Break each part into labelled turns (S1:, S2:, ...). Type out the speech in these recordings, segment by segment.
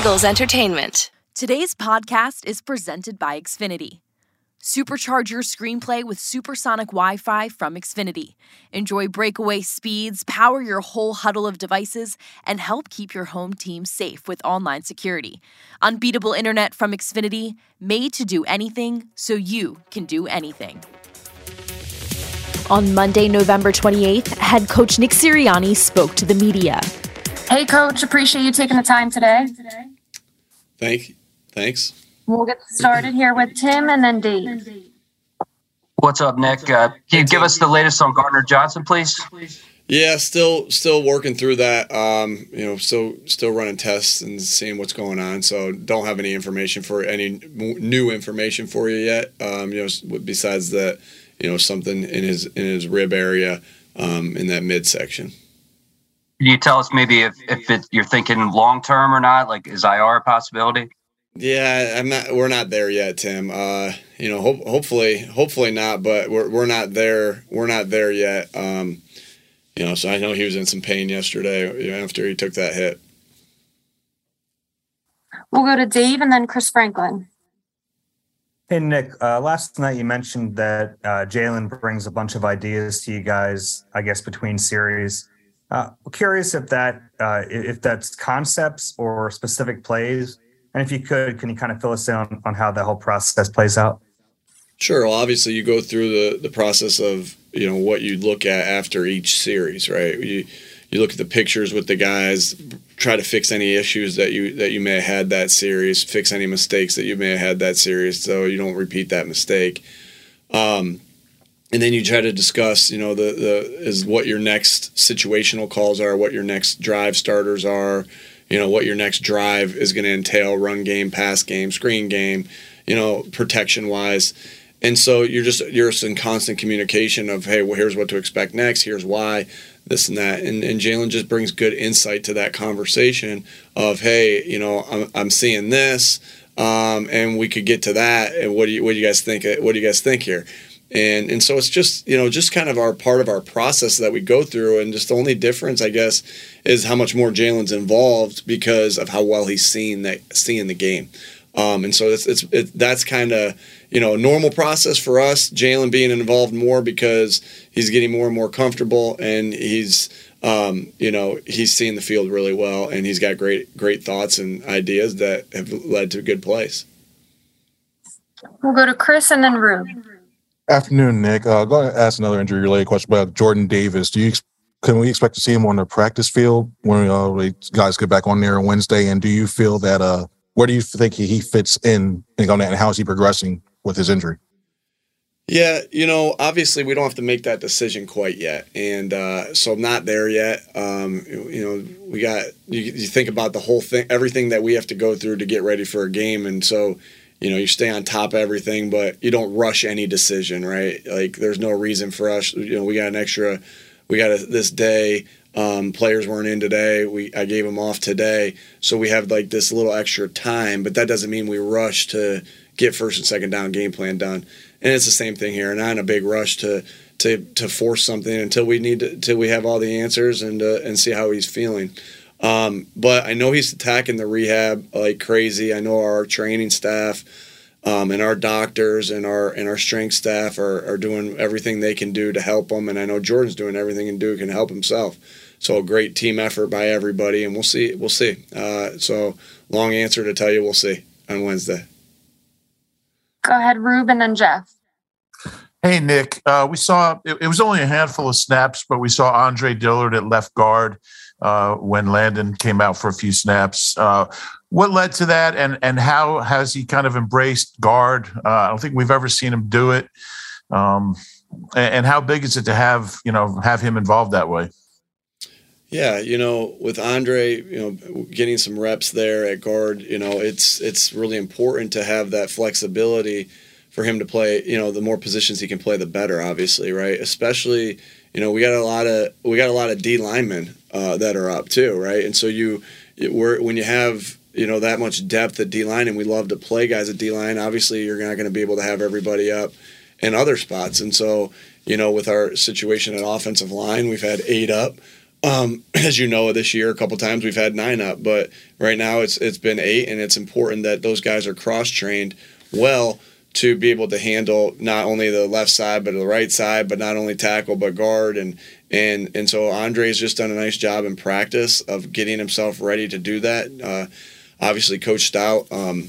S1: Eagles Entertainment.
S2: Today's podcast is presented by Xfinity. Supercharge your screenplay with supersonic Wi Fi from Xfinity. Enjoy breakaway speeds, power your whole huddle of devices, and help keep your home team safe with online security. Unbeatable internet from Xfinity, made to do anything so you can do anything. On Monday, November 28th, head coach Nick Sirianni spoke to the media.
S3: Hey, coach, appreciate you taking the time today.
S4: Thank, thanks.
S3: We'll get started here with Tim and then Dave.
S5: What's up, Nick? Uh, can you give us the latest on Gardner Johnson, please?
S4: Yeah, still still working through that. Um, you know, still still running tests and seeing what's going on. So don't have any information for any new information for you yet. Um, you know, besides that, you know, something in his in his rib area um, in that midsection.
S5: Can you tell us maybe if, if it, you're thinking long term or not? Like, is IR a possibility?
S4: Yeah, I'm not. We're not there yet, Tim. Uh, you know, ho- hopefully, hopefully not. But we're we're not there. We're not there yet. Um, you know, so I know he was in some pain yesterday after he took that hit.
S3: We'll go to Dave and then Chris Franklin.
S6: Hey Nick, uh, last night you mentioned that uh, Jalen brings a bunch of ideas to you guys. I guess between series. Uh, curious if that uh, if that's concepts or specific plays, and if you could, can you kind of fill us in on, on how the whole process plays out?
S4: Sure. Well, obviously, you go through the the process of you know what you look at after each series, right? You you look at the pictures with the guys, try to fix any issues that you that you may have had that series, fix any mistakes that you may have had that series, so you don't repeat that mistake. Um, and then you try to discuss, you know, the the is what your next situational calls are, what your next drive starters are, you know, what your next drive is going to entail, run game, pass game, screen game, you know, protection wise. And so you're just you're just in constant communication of hey, well, here's what to expect next, here's why, this and that, and and Jalen just brings good insight to that conversation of hey, you know, I'm I'm seeing this, um, and we could get to that, and what do you what do you guys think? What do you guys think here? And and so it's just you know just kind of our part of our process that we go through. And just the only difference i guess is how much more jalen's involved because of how well he's that seeing the game. Um, and so it's, it's it, that's kind of you know normal process for us jalen being involved more because he's getting more and more comfortable and he's um, you know he's seeing the field really well and he's got great great thoughts and ideas that have led to a good place.
S3: We'll go to chris and then rube
S7: Afternoon, Nick. Uh, going to ask another injury related question about Jordan Davis. Do you can we expect to see him on the practice field when uh, guys get back on there on Wednesday? And do you feel that uh, where do you think he fits in and on that, and how is he progressing with his injury?
S4: Yeah, you know, obviously we don't have to make that decision quite yet, and uh, so I'm not there yet. Um, you know, we got you, you think about the whole thing, everything that we have to go through to get ready for a game, and so you know you stay on top of everything but you don't rush any decision right? Like there's no reason for us you know we got an extra we got a, this day um, players weren't in today we i gave them off today. So we have like this little extra time but that doesn't mean we rush to get first and second down game plan done. And it's the same thing here not in a big rush to to to force something until we need to until we have all the answers and uh, and see how he's feeling um, but I know he's attacking the rehab like crazy. I know our training staff um, and our doctors and our and our strength staff are, are doing everything they can do to help him. And I know Jordan's doing everything he can do can help himself. So a great team effort by everybody, and we'll see. We'll see. Uh, so long answer to tell you, we'll see on Wednesday.
S3: Go ahead, Rube, and then Jeff.
S8: Hey, Nick. Uh, we saw it, it was only a handful of snaps, but we saw Andre Dillard at left guard uh, when Landon came out for a few snaps. Uh, what led to that, and and how has he kind of embraced guard? Uh, I don't think we've ever seen him do it. Um, and, and how big is it to have you know have him involved that way?
S4: Yeah, you know, with Andre, you know, getting some reps there at guard, you know, it's it's really important to have that flexibility for him to play. You know, the more positions he can play, the better. Obviously, right? Especially, you know, we got a lot of we got a lot of D linemen uh, that are up too, right? And so you, it, when you have you know that much depth at D line, and we love to play guys at D line. Obviously, you're not going to be able to have everybody up in other spots, and so you know with our situation at offensive line, we've had eight up. Um, as you know, this year a couple times we've had nine up, but right now it's it's been eight, and it's important that those guys are cross trained well to be able to handle not only the left side but the right side, but not only tackle but guard and and and so Andre's just done a nice job in practice of getting himself ready to do that. Uh, obviously, Coach Stout um,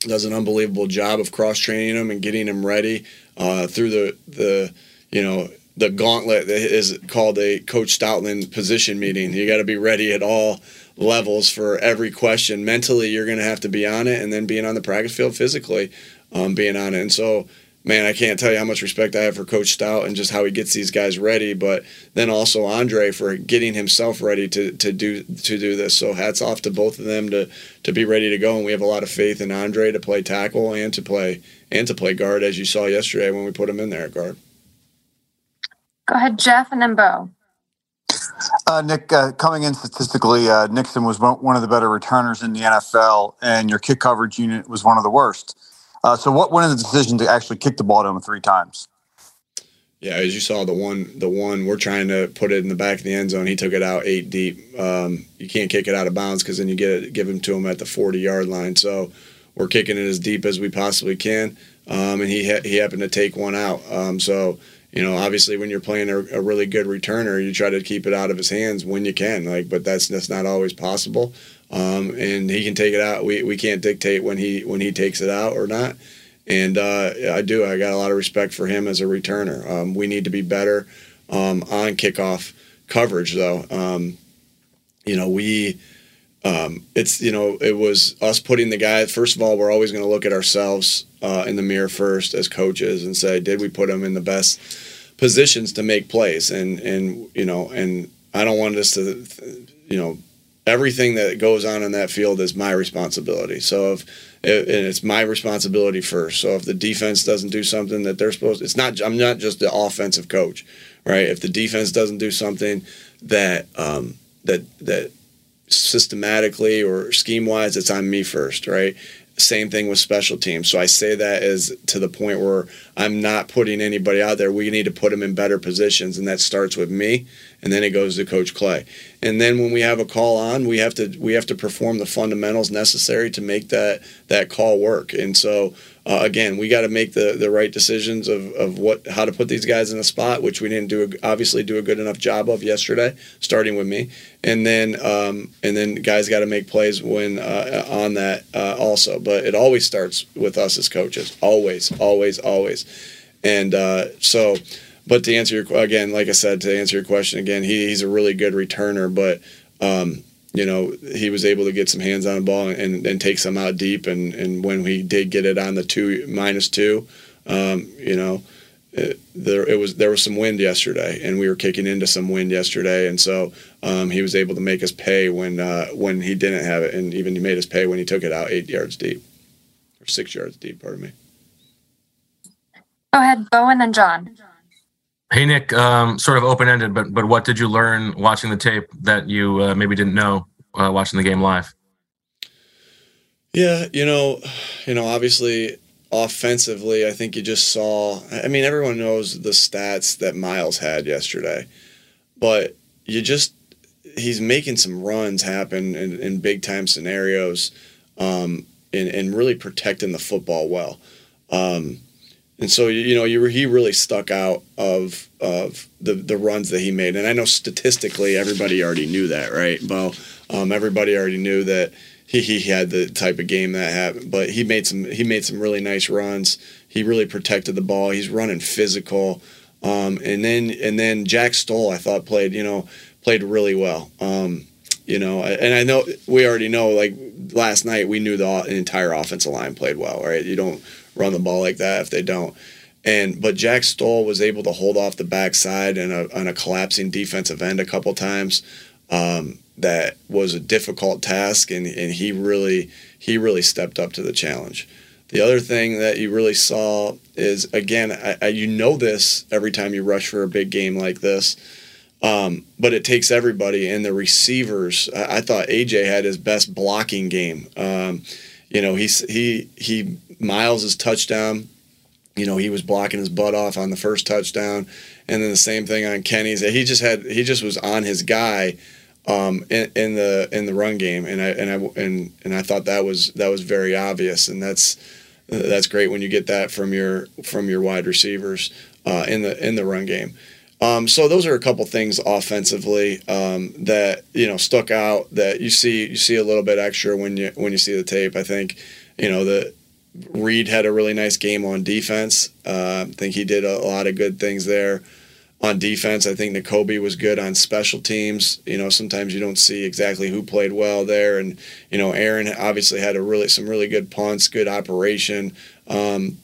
S4: does an unbelievable job of cross training him and getting him ready uh, through the the you know the gauntlet that is called a Coach Stoutland position meeting. You got to be ready at all levels for every question. Mentally, you're going to have to be on it, and then being on the practice field physically, um, being on it. And so, man, I can't tell you how much respect I have for Coach Stout and just how he gets these guys ready. But then also Andre for getting himself ready to to do to do this. So hats off to both of them to to be ready to go. And we have a lot of faith in Andre to play tackle and to play and to play guard, as you saw yesterday when we put him in there at guard.
S3: Go ahead, Jeff, and then Bo.
S1: Uh, Nick, uh, coming in statistically, uh, Nixon was one of the better returners in the NFL, and your kick coverage unit was one of the worst. Uh, so, what went into the decision to actually kick the ball to him three times?
S4: Yeah, as you saw, the one, the one we're trying to put it in the back of the end zone. He took it out eight deep. Um, you can't kick it out of bounds because then you get it, give him to him at the forty yard line. So, we're kicking it as deep as we possibly can, um, and he ha- he happened to take one out. Um, so you know, obviously when you're playing a, a, really good returner, you try to keep it out of his hands when you can. Like, but that's that's not always possible. Um, and he can take it out. We, we can't dictate when he when he takes it out or not. And uh, I do. I got a lot of respect for him as a returner. Um, we need to be better um, on kickoff coverage, though. Um, you know, we. Um, it's you know it was us putting the guy first of all we're always going to look at ourselves uh, in the mirror first as coaches and say did we put him in the best positions to make plays and and you know and I don't want us to you know everything that goes on in that field is my responsibility. So if and it's my responsibility first. So if the defense doesn't do something that they're supposed to, it's not I'm not just the offensive coach right? If the defense doesn't do something that um, that that systematically or scheme wise it's on me first right? Same thing with special teams. So I say that as to the point where I'm not putting anybody out there. We need to put them in better positions, and that starts with me, and then it goes to Coach Clay. And then when we have a call on, we have to we have to perform the fundamentals necessary to make that that call work. And so uh, again, we got to make the, the right decisions of, of what how to put these guys in a spot, which we didn't do a, obviously do a good enough job of yesterday, starting with me, and then um, and then guys got to make plays when uh, on that uh, also. But it always starts with us as coaches, always, always, always, and uh, so. But to answer your again, like I said, to answer your question again, he, he's a really good returner, but um, you know, he was able to get some hands on the ball and, and take some out deep. And, and when we did get it on the two minus two, um, you know, it, there it was there was some wind yesterday, and we were kicking into some wind yesterday, and so um, he was able to make us pay when uh, when he didn't have it, and even he made us pay when he took it out eight yards deep or six yards deep. Pardon me.
S3: Go ahead, Bo, and then John.
S9: Hey Nick, um, sort of open ended, but but what did you learn watching the tape that you uh, maybe didn't know uh, watching the game live?
S4: Yeah, you know, you know, obviously offensively, I think you just saw. I mean, everyone knows the stats that Miles had yesterday, but you just he's making some runs happen in, in big time scenarios, um, and, and really protecting the football well. Um, and so you know you he really stuck out of of the the runs that he made. And i know statistically everybody already knew that right? Bo um, everybody already knew that he, he had the type of game that happened but he made some he made some really nice runs. He really protected the ball. He's running physical. Um, and then and then jack stoll i thought played you know played really well. Um, you know and i know we already know like last night we knew the entire offensive line played well right? You don't run the ball like that if they don't. And but Jack Stoll was able to hold off the backside and a, on a collapsing defensive end a couple times. Um, that was a difficult task, and, and he really he really stepped up to the challenge. The other thing that you really saw is again, I, I, you know this every time you rush for a big game like this, um, but it takes everybody and the receivers. I, I, thought AJ had his best blocking game. Um, you know, he's he he Miles's touchdown you know, he was blocking his butt off on the first touchdown, and then the same thing on Kenny's. He just had he just was on his guy um, in, in the in the run game, and I and I and and I thought that was that was very obvious, and that's that's great when you get that from your from your wide receivers uh, in the in the run game. Um, so those are a couple things offensively um, that you know stuck out that you see you see a little bit extra when you when you see the tape. I think you know the Reed had a really nice game on defense. Uh, I think he did a, lot of good things there on defense. I think Nakobe was good on special teams. You know, sometimes you don't see exactly who played well there, and you know, Arryn obviously had a really some really good punts, good operation. Um,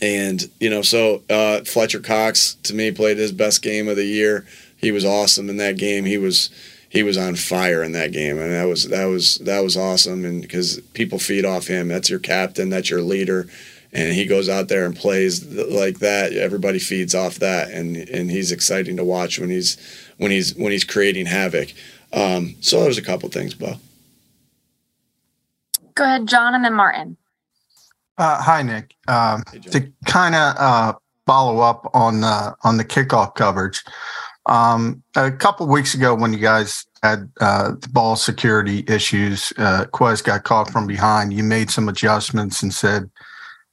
S4: and you know, so uh, Fletcher Cox to me played his best game of the year. He was awesome in that game. He was he was on fire in that game, and that was that was that was awesome. And because people feed off him, that's your captain, that's your leader, and he goes out there and plays like that. Everybody feeds off that, and and he's exciting to watch when he's when he's when he's creating havoc. Um, so there's a couple things, Bo.
S3: Go ahead, John, and then Martin.
S10: Uh, hi, Nick. Um, to kind of uh, follow up on uh, on the kickoff coverage, um, a couple weeks ago when you guys had uh, the ball security issues, uh, Quez got caught from behind. You made some adjustments and said,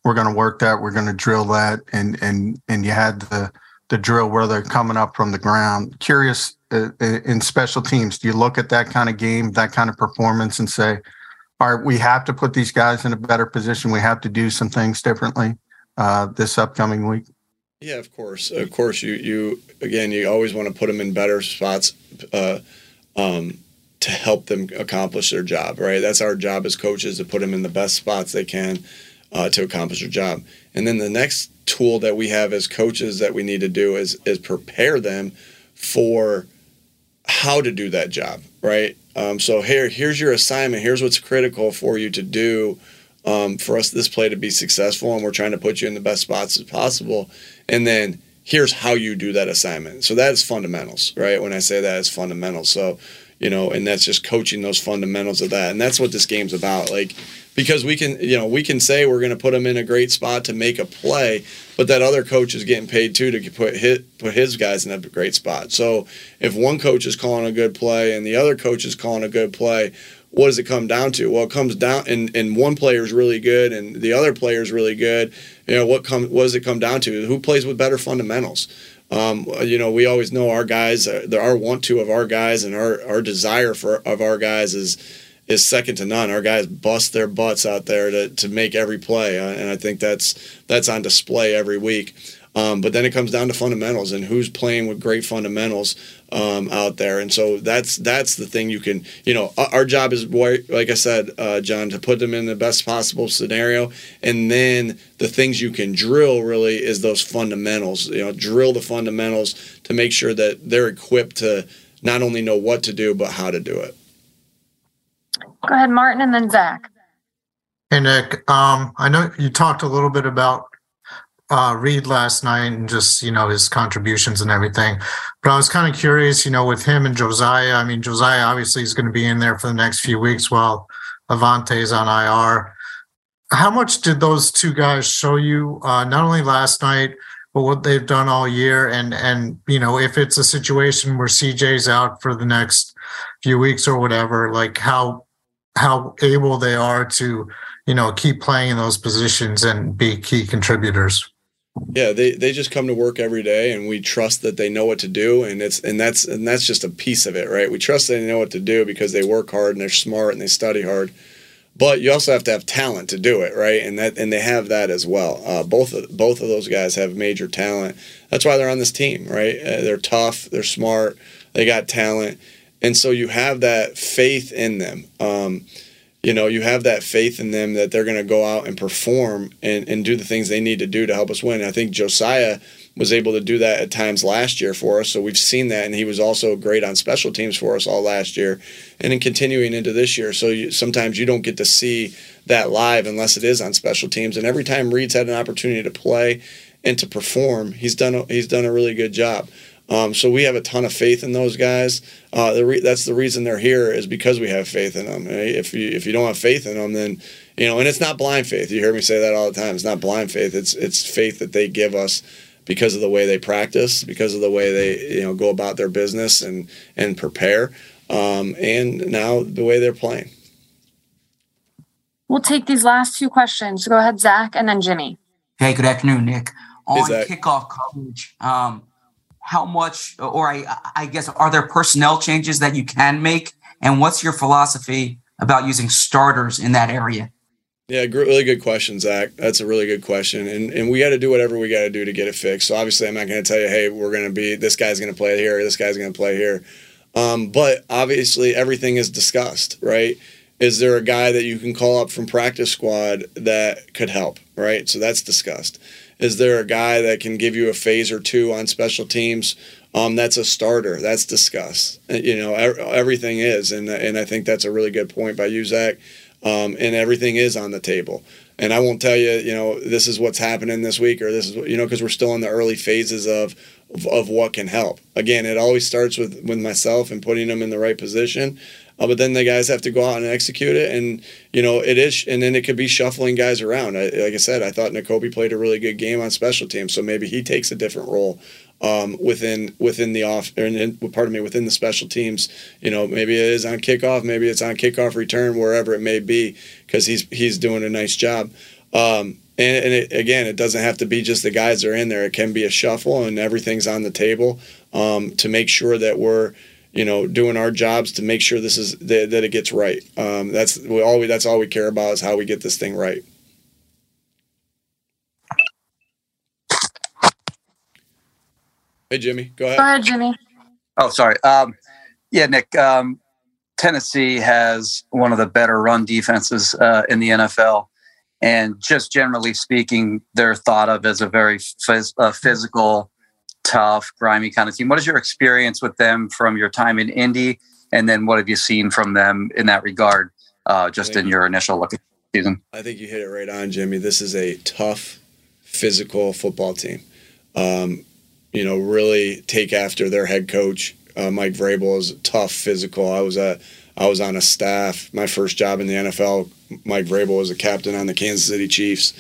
S10: "We're going to work that. We're going to drill that," and and and you had the the drill where they're coming up from the ground. Curious uh, in special teams, do you look at that kind of game, that kind of performance, and say? all right, we have to put these guys in a better position. We have to do some things differently uh, this upcoming week.
S4: Yeah, of course, of course. You you again, you always want to put them in better spots uh, um, to help them accomplish their job. Right, that's our job as coaches to put them in the best spots they can uh, to accomplish their job. And then the next tool that we have as coaches that we need to do is is prepare them for how to do that job. Right, um, so here, here's your assignment. Here's what's critical for you to do um, for us this play to be successful, and we're trying to put you in the best spots as possible. And then here's how you do that assignment. So that is fundamentals, right? When I say that, it's fundamentals. So you know, and that's just coaching those fundamentals of that, and that's what this game's about. Like because we can, you know, we can say we're going to put them in a great spot to make a play, but that other coach is getting paid too to put hit put his guys in a great spot. So if one coach is calling a good play and the other coach is calling a good play, what does it come down to? Well, it comes down and, and one player is really good and the other player is really good. You know, what come what does it come down to? Who plays with better fundamentals? Um, you know, we always know our guys, uh, our want to of our guys and our, our desire for of our guys is is second to none. Our guys bust their butts out there to, to make every play, uh, and I think that's that's on display every week. Um, but then it comes down to fundamentals and who's playing with great fundamentals um, out there, and so that's that's the thing you can you know our job is like I said, uh, John, to put them in the best possible scenario, and then the things you can drill really is those fundamentals. You know, drill the fundamentals to make sure that they're equipped to not only know what to do but how to do it.
S3: Go ahead, Martin, and then Zach.
S10: Hey, Nick. Um, I know you talked a little bit about uh, Reed last night and just, you know, his contributions and everything. But I was kind of curious, you know, with him and Josiah. I mean, Josiah obviously is going to be in there for the next few weeks while Avonte's on IR. How much did those two guys show you, uh, not only last night, but what they've done all year? And, and, you know, if it's a situation where CJ's out for the next few weeks or whatever, like how how able they are to, you know, keep playing in those positions and be key contributors.
S4: Yeah, they, they just come to work every day and we trust that they know what to do and it's and that's and that's just a piece of it, right? We trust they know what to do because they work hard and they're smart and they study hard. But you also have to have talent to do it, right? And that and they have that as well. Uh, both of both of those guys have major talent. That's why they're on this team, right? Uh, they're tough, they're smart, they got talent and so you have that faith in them. Um, you know, you have that faith in them that they're going to go out and perform and, and do the things they need to do to help us win. I think Josiah was able to do that at times last year for us. So we've seen that, and he was also great on special teams for us all last year, and then continuing into this year. So you, sometimes you don't get to see that live unless it is on special teams. And every time Reed's had an opportunity to play and to perform, he's done a, he's done a really good job. Um, so we have a ton of faith in those guys. Uh, the re- that's the reason they're here is because we have faith in them. If you if you don't have faith in them, then you know, and it's not blind faith. You hear me say that all the time. It's not blind faith. It's it's faith that they give us because of the way they practice, because of the way they you know go about their business and and prepare, um, and now the way they're playing.
S3: We'll take these last two questions. Go ahead, Zach, and then Jimmy.
S11: Hey, good afternoon, Nick. On
S4: Zach.
S11: kickoff coverage, um, how much, or I, I guess, are there personnel changes that you can make? And what's your philosophy about using starters in that area?
S4: Yeah, really good question, Zach. That's a really good question, and and we got to do whatever we got to do to get it fixed. So obviously, I'm not going to tell you, hey, we're going to be this guy's going to play here, this guy's going to play here. Um, but obviously, everything is discussed, right? Is there a guy that you can call up from practice squad that could help, right? So that's discussed. Is there a guy that can give you a phase or two on special teams? Um, that's a starter. That's discussed. Uh, You know, everything is, and and I think that's a really good point by you, Zach. Um, and everything is on the table. And I won't tell you, you know, this is what's happening this week, or this is, you know, because we're still in the early phases of, of of what can help. Again, it always starts with with myself and putting them in the right position. Uh, but then the guys have to go out and execute it, and you know it is, and then it could be shuffling guys around. I, like I said, I thought Nakobe played a really good game on special teams, so maybe he takes a different role um, within within the off, or in, pardon me, within the special teams. You know, maybe it is on kickoff, maybe it's on kickoff return, wherever it may be, because he's he's doing a nice job. Um, and, and it, again, it doesn't have to be just the guys that are in there. It can be a shuffle, and everything's on the table um, to make sure that we're you know, doing our jobs to make sure this is that, that it gets right. Um, that's we all we, that's all we care about is how we get this thing right. Hey Jimmy, go ahead.
S3: Go
S4: ahead.
S3: ahead, Jimmy.
S12: Oh, sorry. Um, yeah, Nick. Um, Tennessee has one of the better run defenses uh, in the NFL, and just generally speaking, they're thought of as a very phys- uh, physical, tough, grimy kind of team. What is your experience with them from your time in Indy, and then what have you seen from them in that regard, uh, just in your initial look at the season?
S4: I think you hit it right on, Jimmy. This is a tough, physical football team. Um, you know, really take after their head coach, uh, Mike Vrabel, is tough, physical. I was a, I was on a staff. My first job in the NFL, Mike Vrabel was a captain on the Kansas City Chiefs,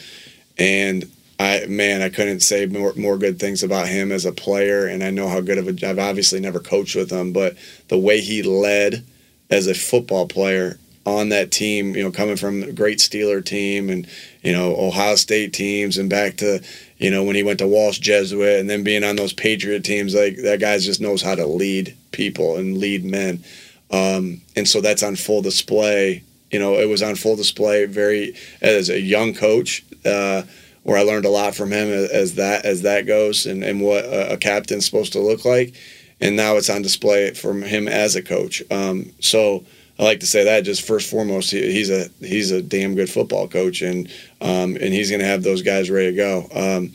S4: and I man, I couldn't say more more good things about him as a player. And I know how good of a. I've obviously never coached with him, but the way he led as a football player on that team, you know, coming from a great Steeler team and, you know, Ohio State teams and back to, you know, when he went to Walsh Jesuit and then being on those Patriot teams, like that guy just knows how to lead people and lead men. Um, and so that's on full display. You know, it was on full display very as a young coach, uh, where I learned a lot from him as, that as that goes and, and what a, a captain's supposed to look like. And now it's on display from him as a coach. Um, so I like to say that just first foremost, he, he's a he's a damn good football coach, and um, and he's going to have those guys ready to go. Um,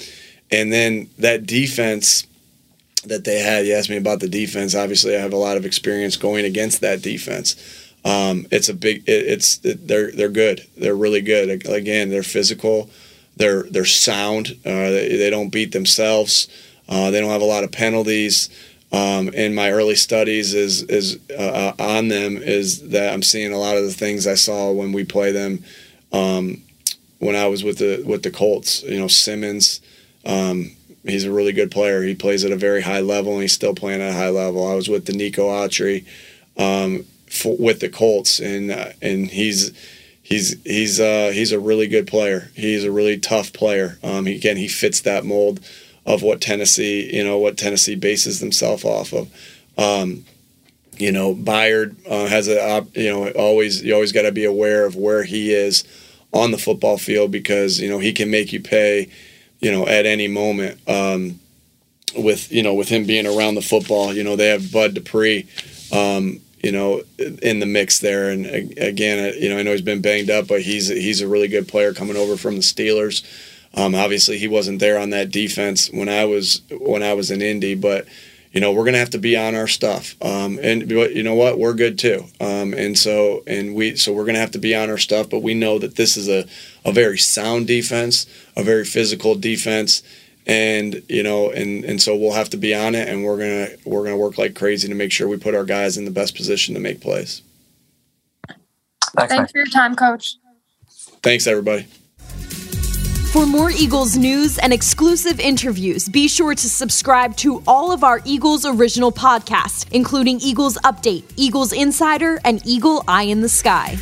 S4: and then that defense that they had, you asked me about the defense. Obviously, I have a lot of experience going against that defense. Um, it's a big. It, it's it, they're they're good. They're really good. Again, they're physical. They're they're sound. Uh, they, they don't beat themselves. Uh, they don't have a lot of penalties um, in my early studies is is uh, on them is that I'm seeing a lot of the things I saw when we play them um, when I was with the with the Colts. You know, Simmons, um, he's a really good player. He plays at a very high level, and he's still playing at a high level. I was with Denico Autry um, for, with the Colts, and uh, and he's. He's he's uh, he's a really good player. He's a really tough player. Um, he, again, he fits that mold of what Tennessee, you know, what Tennessee bases themselves off of. Um, you know, Byard uh, has a, you know, always you always got to be aware of where he is on the football field because you know he can make you pay, you know, at any moment. Um, with you know, with him being around the football, you know, they have Bud Dupree, um, you know, in the mix there. And uh, again, you know, I know he's been banged up, but he's he's a really good player coming over from the Steelers. Um, obviously, he wasn't there on that defense when I was when I was in Indy, but you know we're gonna have to be on our stuff. Um, and you know what, we're good too. Um, and so and we so we're gonna have to be on our stuff. But we know that this is a a very sound defense, a very physical defense, and you know, and and so we'll have to be on it, and we're gonna we're gonna work like crazy to make sure we put our guys in the best position to make plays.
S3: Thanks, Thanks for your time, Coach.
S4: Thanks, everybody.
S2: For more Eagles news and exclusive interviews, be sure to subscribe to all of our Eagles original podcasts, including Eagles Update, Eagles Insider, and Eagle Eye in the Sky.